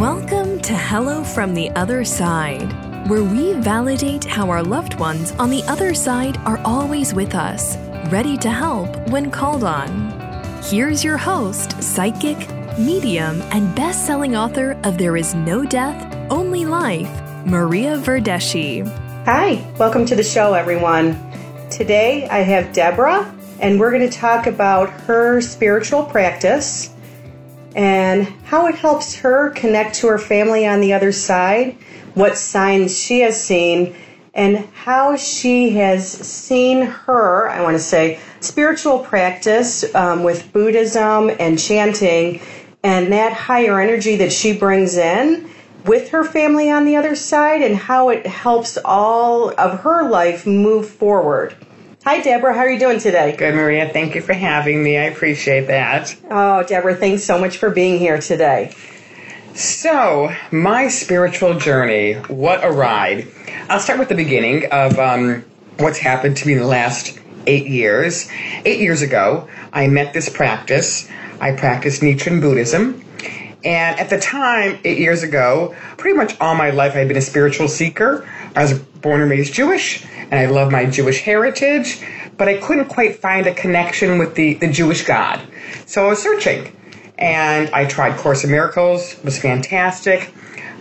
Welcome to Hello from the Other Side, where we validate how our loved ones on the other side are always with us, ready to help when called on. Here's your host, psychic, medium, and best selling author of There Is No Death, Only Life, Maria Verdeschi. Hi, welcome to the show, everyone. Today I have Deborah, and we're going to talk about her spiritual practice and how it helps her connect to her family on the other side, what signs she has seen, and how she has seen her, I want to say, spiritual practice um, with Buddhism and chanting, and that higher energy that she brings in with her family on the other side, and how it helps all of her life move forward. Hi, Deborah. How are you doing today? Good, Maria. Thank you for having me. I appreciate that. Oh, Deborah, thanks so much for being here today. So, my spiritual journey, what a ride. I'll start with the beginning of um, what's happened to me in the last eight years. Eight years ago, I met this practice. I practiced Nichiren Buddhism. And at the time, eight years ago, pretty much all my life I'd been a spiritual seeker. I was born and raised Jewish and I love my Jewish heritage, but I couldn't quite find a connection with the, the Jewish God. So I was searching, and I tried Course in Miracles, it was fantastic.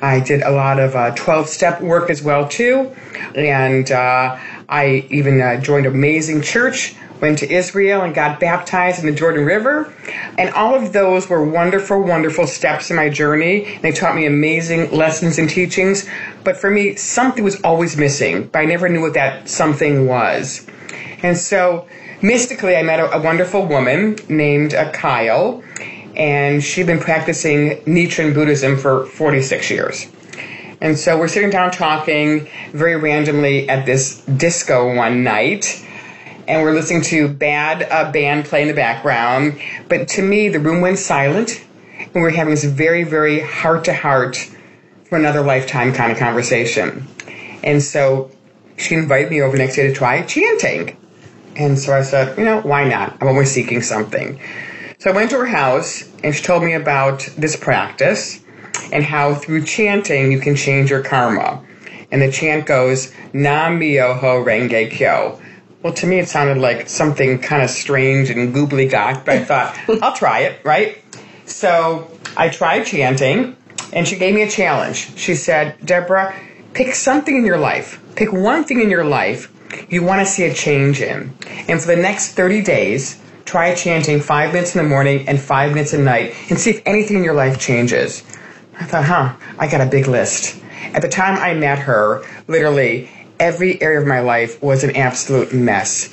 I did a lot of 12 uh, step work as well too, and uh, I even uh, joined an amazing church went to Israel and got baptized in the Jordan River. And all of those were wonderful, wonderful steps in my journey. They taught me amazing lessons and teachings. But for me, something was always missing, but I never knew what that something was. And so, mystically, I met a, a wonderful woman named uh, Kyle, and she'd been practicing Nichiren Buddhism for 46 years. And so we're sitting down talking very randomly at this disco one night and we're listening to bad uh, band play in the background. But to me, the room went silent, and we we're having this very, very heart to heart for another lifetime kind of conversation. And so she invited me over the next day to try chanting. And so I said, you know, why not? I'm always seeking something. So I went to her house and she told me about this practice and how through chanting you can change your karma. And the chant goes, Nam Myoho Renge Kyo. Well, to me, it sounded like something kind of strange and googly gok, but I thought, I'll try it, right? So I tried chanting, and she gave me a challenge. She said, Deborah, pick something in your life, pick one thing in your life you want to see a change in. And for the next 30 days, try chanting five minutes in the morning and five minutes at night and see if anything in your life changes. I thought, huh, I got a big list. At the time I met her, literally every area of my life was an absolute mess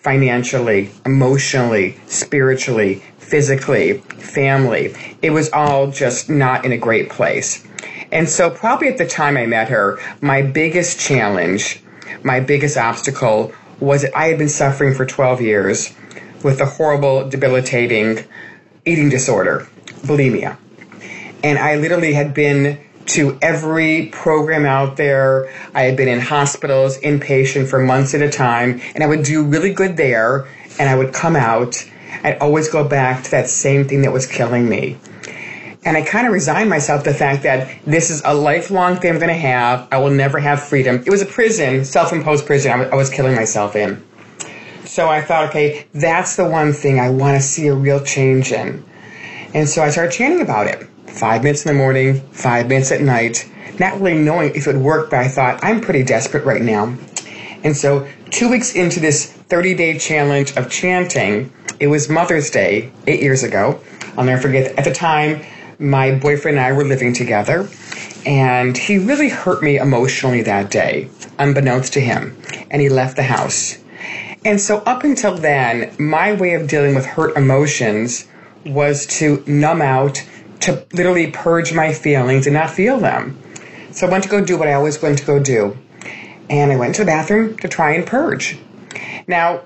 financially, emotionally, spiritually, physically, family. It was all just not in a great place. And so, probably at the time I met her, my biggest challenge, my biggest obstacle was that I had been suffering for 12 years with a horrible, debilitating eating disorder, bulimia. And I literally had been to every program out there. I had been in hospitals, inpatient for months at a time, and I would do really good there, and I would come out. I'd always go back to that same thing that was killing me. And I kind of resigned myself to the fact that this is a lifelong thing I'm going to have. I will never have freedom. It was a prison, self imposed prison, I was killing myself in. So I thought, okay, that's the one thing I want to see a real change in. And so I started chanting about it five minutes in the morning, five minutes at night, not really knowing if it would work, but I thought, I'm pretty desperate right now. And so, two weeks into this 30 day challenge of chanting, it was Mother's Day eight years ago. I'll never forget, at the time, my boyfriend and I were living together, and he really hurt me emotionally that day, unbeknownst to him, and he left the house. And so, up until then, my way of dealing with hurt emotions was to numb out to literally purge my feelings and not feel them. So I went to go do what I always went to go do. And I went to the bathroom to try and purge. Now,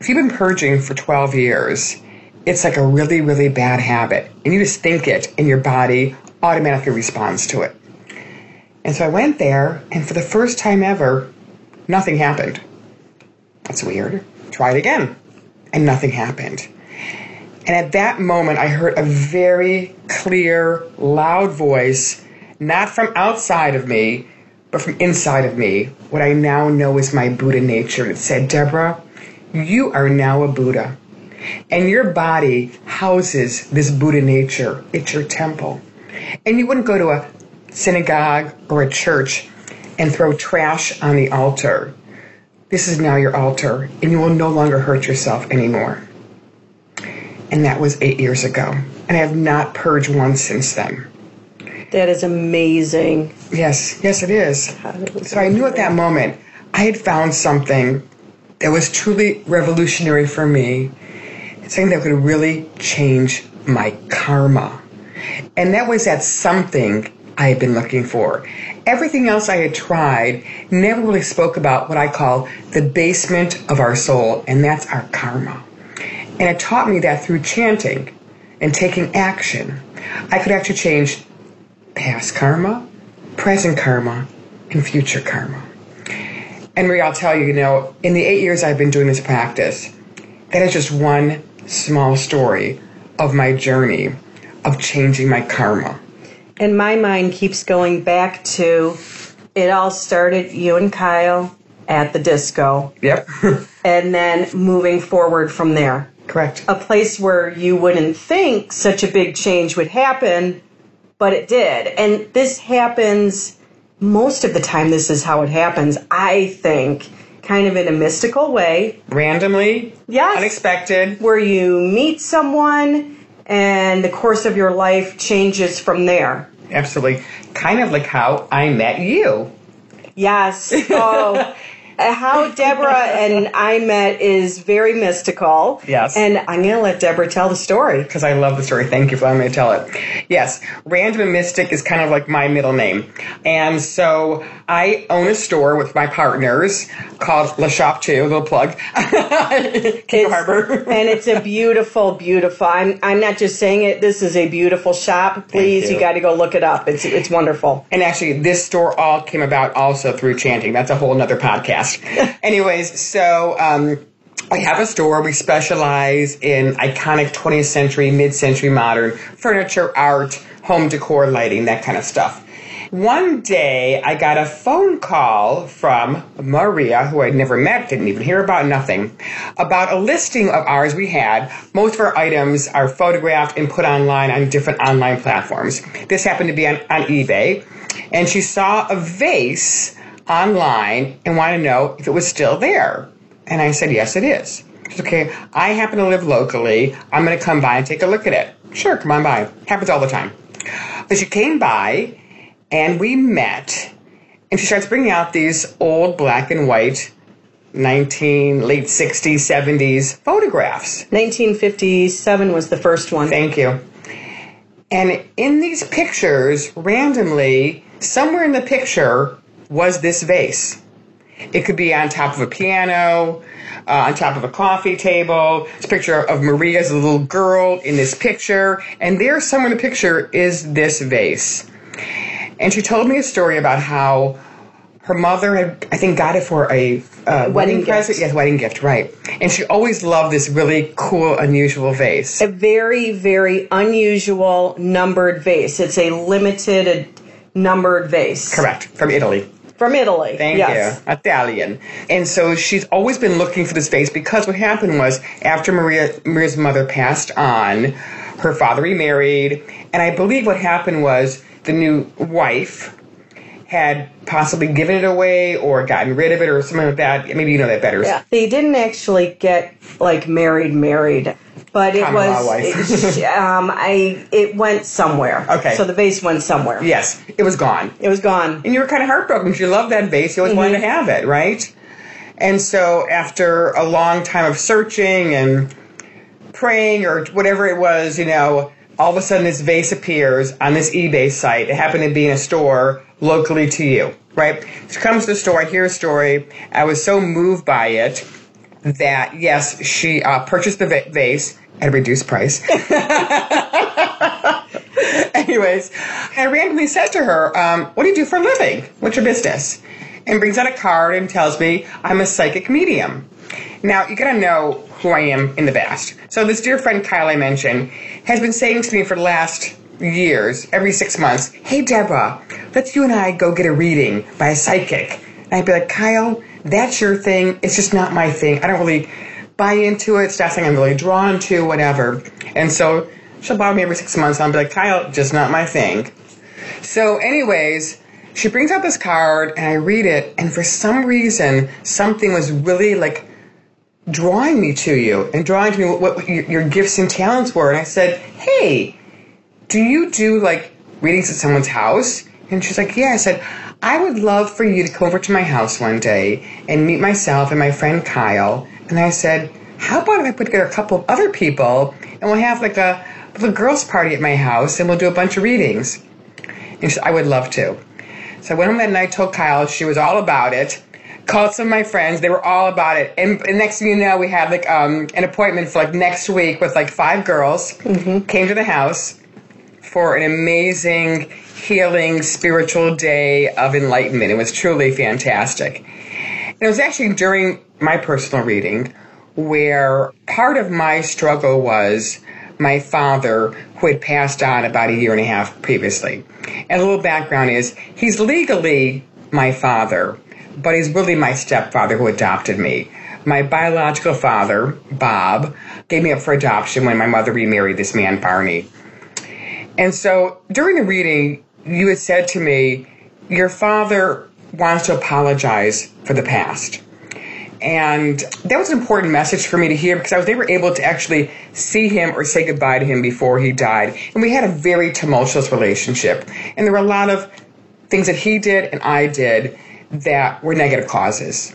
if you've been purging for 12 years, it's like a really, really bad habit. And you just think it, and your body automatically responds to it. And so I went there, and for the first time ever, nothing happened. That's weird. Try it again. And nothing happened. And at that moment, I heard a very clear, loud voice, not from outside of me, but from inside of me, what I now know is my Buddha nature. It said, Deborah, you are now a Buddha. And your body houses this Buddha nature. It's your temple. And you wouldn't go to a synagogue or a church and throw trash on the altar. This is now your altar, and you will no longer hurt yourself anymore. And that was eight years ago. And I have not purged once since then. That is amazing. Yes, yes, it is. So I knew at that moment I had found something that was truly revolutionary for me, something that could really change my karma. And that was that something I had been looking for. Everything else I had tried never really spoke about what I call the basement of our soul, and that's our karma. And it taught me that through chanting and taking action, I could actually change past karma, present karma, and future karma. And Marie, I'll tell you, you know, in the eight years I've been doing this practice, that is just one small story of my journey of changing my karma. And my mind keeps going back to it all started you and Kyle at the disco. Yep. and then moving forward from there. Correct. A place where you wouldn't think such a big change would happen, but it did. And this happens most of the time, this is how it happens, I think, kind of in a mystical way. Randomly? Yes. Unexpected. Where you meet someone and the course of your life changes from there. Absolutely. Kind of like how I met you. Yes. Oh, Uh, how Deborah and I met is very mystical. Yes. And I'm going to let Deborah tell the story. Because I love the story. Thank you for letting me tell it. Yes, Random and Mystic is kind of like my middle name. And so I own a store with my partners called La Shop 2, little plug, Cape Harbor. and it's a beautiful, beautiful, I'm, I'm not just saying it, this is a beautiful shop. Please, you. you got to go look it up. It's, it's wonderful. And actually, this store all came about also through chanting. That's a whole nother podcast. Anyways, so um, I have a store. We specialize in iconic 20th century, mid century modern furniture, art, home decor, lighting, that kind of stuff. One day, I got a phone call from Maria, who I'd never met, didn't even hear about, nothing, about a listing of ours we had. Most of our items are photographed and put online on different online platforms. This happened to be on, on eBay. And she saw a vase online and want to know if it was still there. And I said, yes, it is. Said, okay, I happen to live locally. I'm going to come by and take a look at it. Sure, come on by. Happens all the time. But she came by and we met and she starts bringing out these old black and white 19 late 60s 70s photographs 1957 was the first one. thank you and in these pictures randomly somewhere in the picture was this vase it could be on top of a piano uh, on top of a coffee table this picture of maria as a little girl in this picture and there somewhere in the picture is this vase and she told me a story about how her mother had, I think, got it for a uh, wedding, present. Yes, wedding gift, right. And she always loved this really cool, unusual vase. A very, very unusual numbered vase. It's a limited numbered vase. Correct, from Italy. From Italy. Thank yes. you. Italian. And so she's always been looking for this vase because what happened was after Maria Maria's mother passed on, her father remarried, and I believe what happened was the new wife had possibly given it away or gotten rid of it or something like that. Maybe you know that better. Yeah. They didn't actually get like married, married, but it was. it, um, I it went somewhere. Okay. So the vase went somewhere. Yes, it was gone. It was gone. And you were kind of heartbroken because you loved that vase. You always wanted to have it, right? And so after a long time of searching and praying or whatever it was, you know, all of a sudden this vase appears on this eBay site. It happened to be in a store locally to you, right? She comes to the store, I hear a story. I was so moved by it that, yes, she uh, purchased the va- vase at a reduced price. Anyways, I randomly said to her, um, What do you do for a living? What's your business? And brings out a card and tells me I'm a psychic medium. Now, you gotta know who I am in the past. So this dear friend Kyle I mentioned has been saying to me for the last years, every six months, hey Deborah, let's you and I go get a reading by a psychic. And I'd be like, Kyle, that's your thing. It's just not my thing. I don't really buy into it. It's not something I'm really drawn to, whatever. And so she'll bother me every six months. I'll be like, Kyle, just not my thing. So, anyways, she brings out this card and I read it, and for some reason, something was really like drawing me to you and drawing to me what, what your, your gifts and talents were. And I said, Hey, do you do like readings at someone's house? And she's like, Yeah. I said, I would love for you to come over to my house one day and meet myself and my friend Kyle. And I said, How about if I put together a couple of other people and we'll have like a little girls' party at my house and we'll do a bunch of readings? And she said, I would love to. So I went home that night, and I told Kyle, she was all about it. Called some of my friends, they were all about it. And, and next thing you know, we had like um, an appointment for like next week with like five girls. Came to the house for an amazing, healing, spiritual day of enlightenment. It was truly fantastic. And it was actually during my personal reading where part of my struggle was my father, who had passed on about a year and a half previously. And a little background is he's legally my father, but he's really my stepfather who adopted me. My biological father, Bob, gave me up for adoption when my mother remarried this man, Barney. And so during the reading, you had said to me, Your father wants to apologize for the past. And that was an important message for me to hear because I was never able to actually see him or say goodbye to him before he died. And we had a very tumultuous relationship. And there were a lot of things that he did and I did that were negative causes.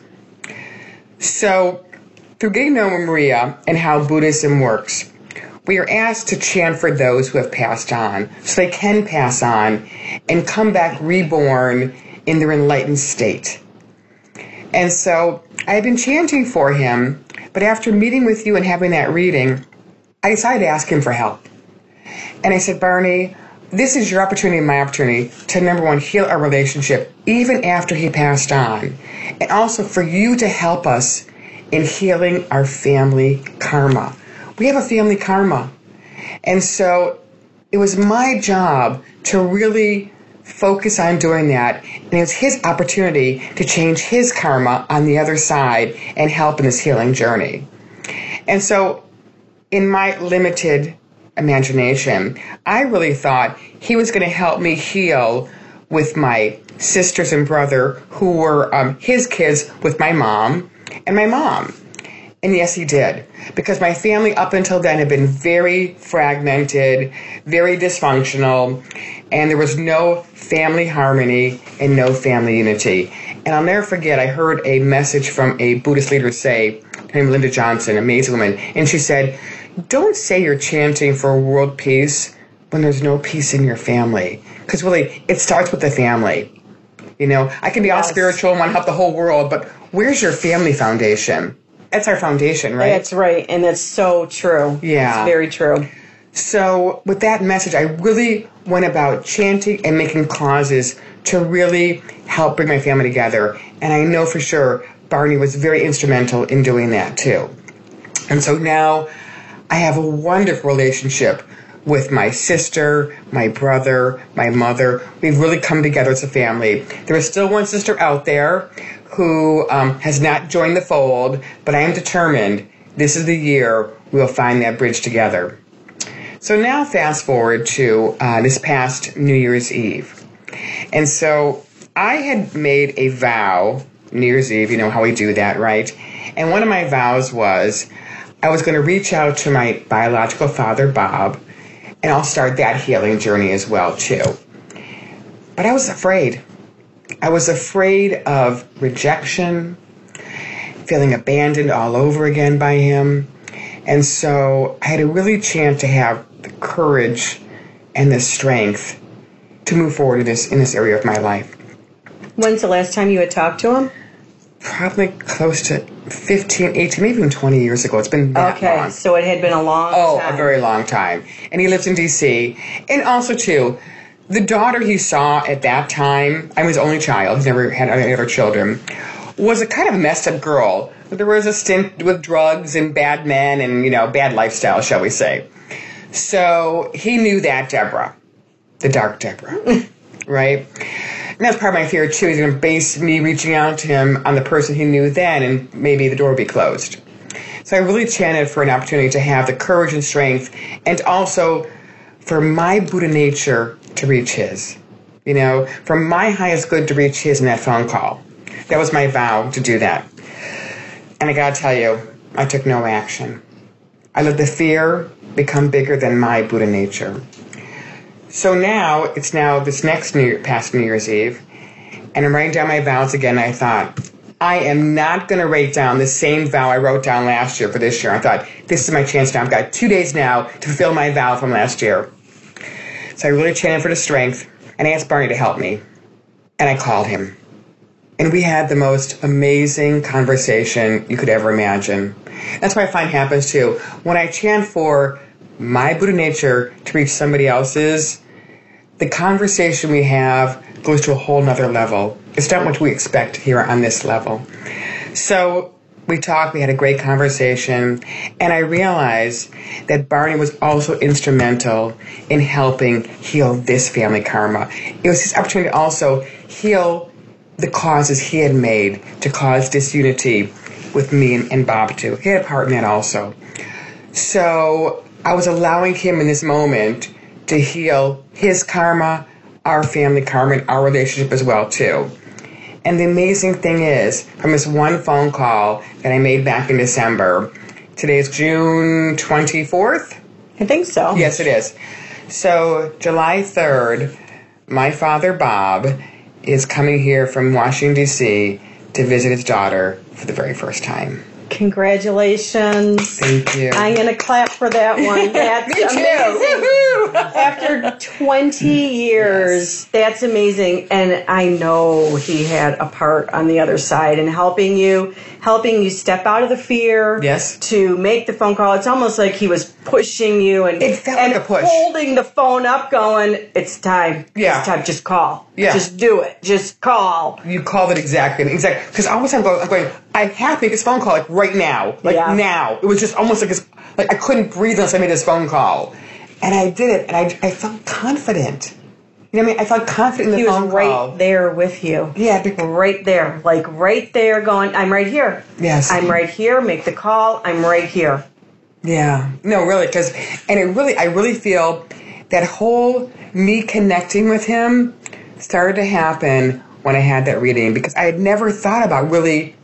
So, through know Maria and how Buddhism works, we are asked to chant for those who have passed on so they can pass on and come back reborn in their enlightened state. And so I had been chanting for him, but after meeting with you and having that reading, I decided to ask him for help. And I said, Barney, this is your opportunity and my opportunity to number one, heal our relationship even after he passed on. And also for you to help us in healing our family karma. We have a family karma. And so it was my job to really focus on doing that. And it was his opportunity to change his karma on the other side and help in this healing journey. And so, in my limited imagination, I really thought he was going to help me heal with my sisters and brother who were um, his kids with my mom and my mom. And yes, he did. Because my family up until then had been very fragmented, very dysfunctional, and there was no family harmony and no family unity. And I'll never forget, I heard a message from a Buddhist leader say, named Linda Johnson, amazing woman, and she said, Don't say you're chanting for world peace when there's no peace in your family. Because really, it starts with the family. You know, I can be all spiritual and want to help the whole world, but where's your family foundation? That's our foundation, right? That's right, and that's so true. Yeah. It's very true. So, with that message, I really went about chanting and making causes to really help bring my family together. And I know for sure Barney was very instrumental in doing that too. And so now I have a wonderful relationship with my sister, my brother, my mother. We've really come together as a family. There is still one sister out there who um, has not joined the fold, but I am determined this is the year we'll find that bridge together. So now, fast forward to uh, this past New Year's Eve. And so I had made a vow, New Year's Eve, you know how we do that, right? And one of my vows was I was going to reach out to my biological father, Bob, and I'll start that healing journey as well, too. But I was afraid. I was afraid of rejection, feeling abandoned all over again by him. And so I had a really chant to have the courage and the strength to move forward in this in this area of my life. When's the last time you had talked to him? Probably close to 15, 18, maybe even 20 years ago. It's been that Okay, long. so it had been a long Oh, time. a very long time. And he lives in D.C. And also, too, the daughter he saw at that time, I'm his only child, he's never had any other children, was a kind of messed up girl. There was a stint with drugs and bad men and, you know, bad lifestyle, shall we say. So he knew that Deborah, the dark Deborah, right? And that's part of my fear too. He's going to base me reaching out to him on the person he knew then, and maybe the door would be closed. So I really chanted for an opportunity to have the courage and strength, and also for my Buddha nature to reach his. You know, for my highest good to reach his in that phone call. That was my vow to do that. And I gotta tell you, I took no action. I let the fear become bigger than my Buddha nature. So now it's now this next New past New Year's Eve, and I'm writing down my vows again. I thought I am not going to write down the same vow I wrote down last year for this year. I thought this is my chance now. I've got two days now to fulfill my vow from last year. So I really chanted for the strength and I asked Barney to help me, and I called him. And we had the most amazing conversation you could ever imagine. That's what I find happens too. When I chant for my Buddha nature to reach somebody else's, the conversation we have goes to a whole nother level. It's not what we expect here on this level. So we talked, we had a great conversation, and I realized that Barney was also instrumental in helping heal this family karma. It was his opportunity to also heal the causes he had made to cause disunity with me and, and Bob too. He had a part in that also. So I was allowing him in this moment to heal his karma, our family karma, and our relationship as well too. And the amazing thing is, from this one phone call that I made back in December, today is June 24th? I think so. Yes, it is. So, July 3rd, my father, Bob, is coming here from Washington, D.C. to visit his daughter for the very first time. Congratulations. Thank you. I'm going to clap for that one. That's amazing. After 20 years, that's amazing. And I know he had a part on the other side in helping you, helping you step out of the fear. Yes. To make the phone call. It's almost like he was pushing you and, It felt and like a push. holding the phone up, going, It's time. Yeah. It's time. Just call. Yeah. Just do it. Just call. You called it exactly, exactly. Because time I'm going, I'm going, I have to make this phone call like right now, like Yeah. now. It was just almost like this, like I couldn't breathe unless I made this phone call, and I did it, and I, I felt confident. You know what I mean? I felt confident in the He was right call. there with you. Yeah, because, right there, like right there, going, I'm right here. Yes. I'm right here. Make the call. I'm right here. yeah, no, really, because, and it really, I really feel that whole me connecting with him started to happen when I had that reading because I had never thought about really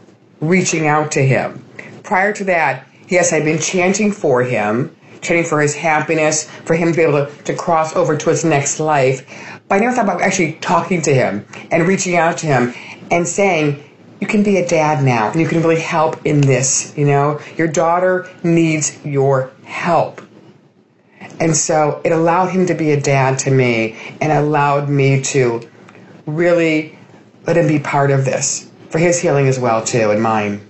reaching out to him. Prior to that, yes, I'd been chanting for him, chanting for his happiness, for him to be able to, to cross over to his next life. But I never thought about actually talking to him and reaching out to him and saying, you can be a dad now and you can really help in this, you know? Your daughter needs your help. And so it allowed him to be a dad to me and allowed me to really let him be part of this for his healing as well too and mine.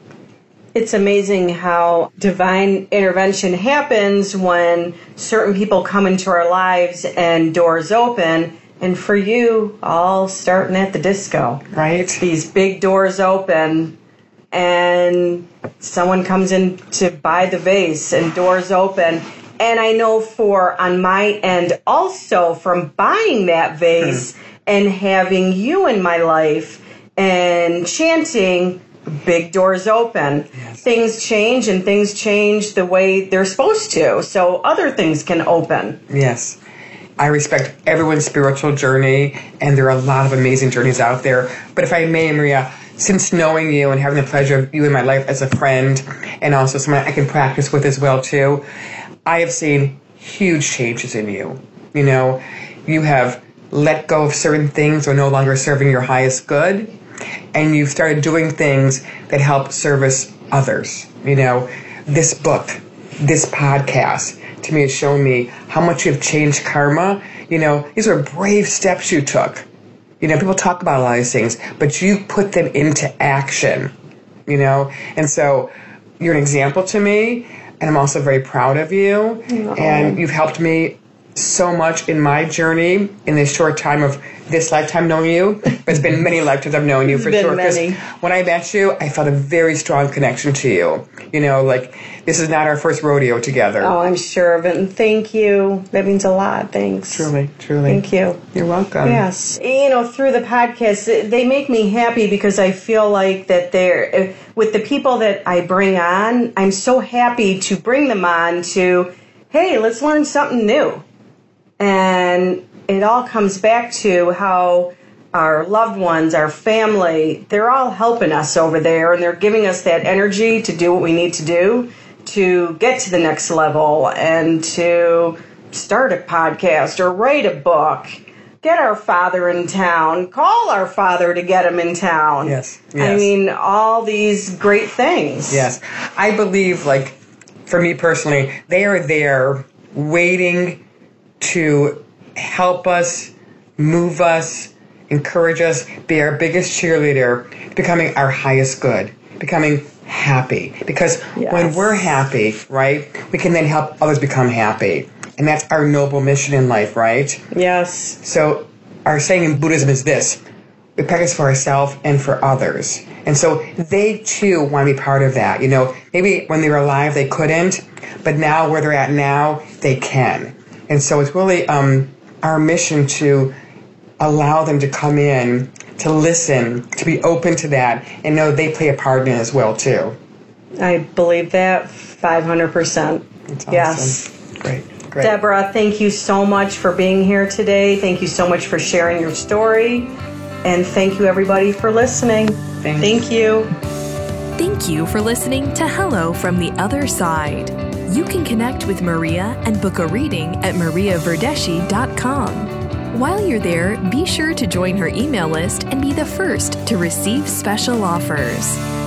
It's amazing how divine intervention happens when certain people come into our lives and doors open. And for you, all starting at the disco. Right? These big doors open, and someone comes in to buy the vase, and doors open. And I know for on my end also from buying that vase hmm. and having you in my life and chanting, big doors open. Things change and things change the way they're supposed to. So other things can open. Yes. I respect everyone's spiritual journey, and there are a lot of amazing journeys out there. But if I may, Maria, since knowing you and having the pleasure of you in my life as a friend, and also someone I can practice with as well too, I have seen huge changes in you. You know, you have let go of certain things or no longer serving your highest good, and you've started doing things that help service others. You know, this book, this podcast, to me has shown me how much you've changed karma. You know, these were brave steps you took. You know, people talk about a lot of these things, but you put them into action. You know, and so you're an example to me, and I'm also very proud of you. And you've helped me so much in my journey in this short time of this lifetime knowing you. But it's been many lifetimes I've known you for sure. 'cause many. when I met you, I felt a very strong connection to you. You know, like this is not our first rodeo together. Oh, I'm sure of it. And thank you. That means a lot. Thanks. Truly, truly. Thank you. You're welcome. Yes. You know, through the podcast, they make me happy because I feel like that they're, eh, with the people that I bring on, I'm so happy to bring them on to, hey, let's learn something new. And it all comes back to how our loved ones, our family, they're all helping us over there and they're giving us that energy to do what we need to do to get to the next level and to start a podcast or write a book. Get our father in town. Call our father to get him in town. Yes, I mean, all these great things. Yes. I believe, like, for me personally, they are there waiting to help us, move us, encourage us, be our biggest cheerleader, becoming our highest good, becoming happy. Because when we're happy, right, we can then help others become happy. And that's our noble mission in life, right? Yes. So, our saying in Buddhism is this we practice for ourselves and for others. And so, they too want to be part of that. You know, maybe when they were alive they couldn't, but now where they're at now, they can. And so, it's really um, our mission to allow them to come in, to listen, to be open to that, and know they play a part in it as well, too. I believe that 500%. Awesome. Yes. Great. Great. Deborah, thank you so much for being here today. Thank you so much for sharing your story. And thank you, everybody, for listening. Thanks. Thank you. Thank you for listening to Hello from the Other Side. You can connect with Maria and book a reading at mariaverdeschi.com. While you're there, be sure to join her email list and be the first to receive special offers.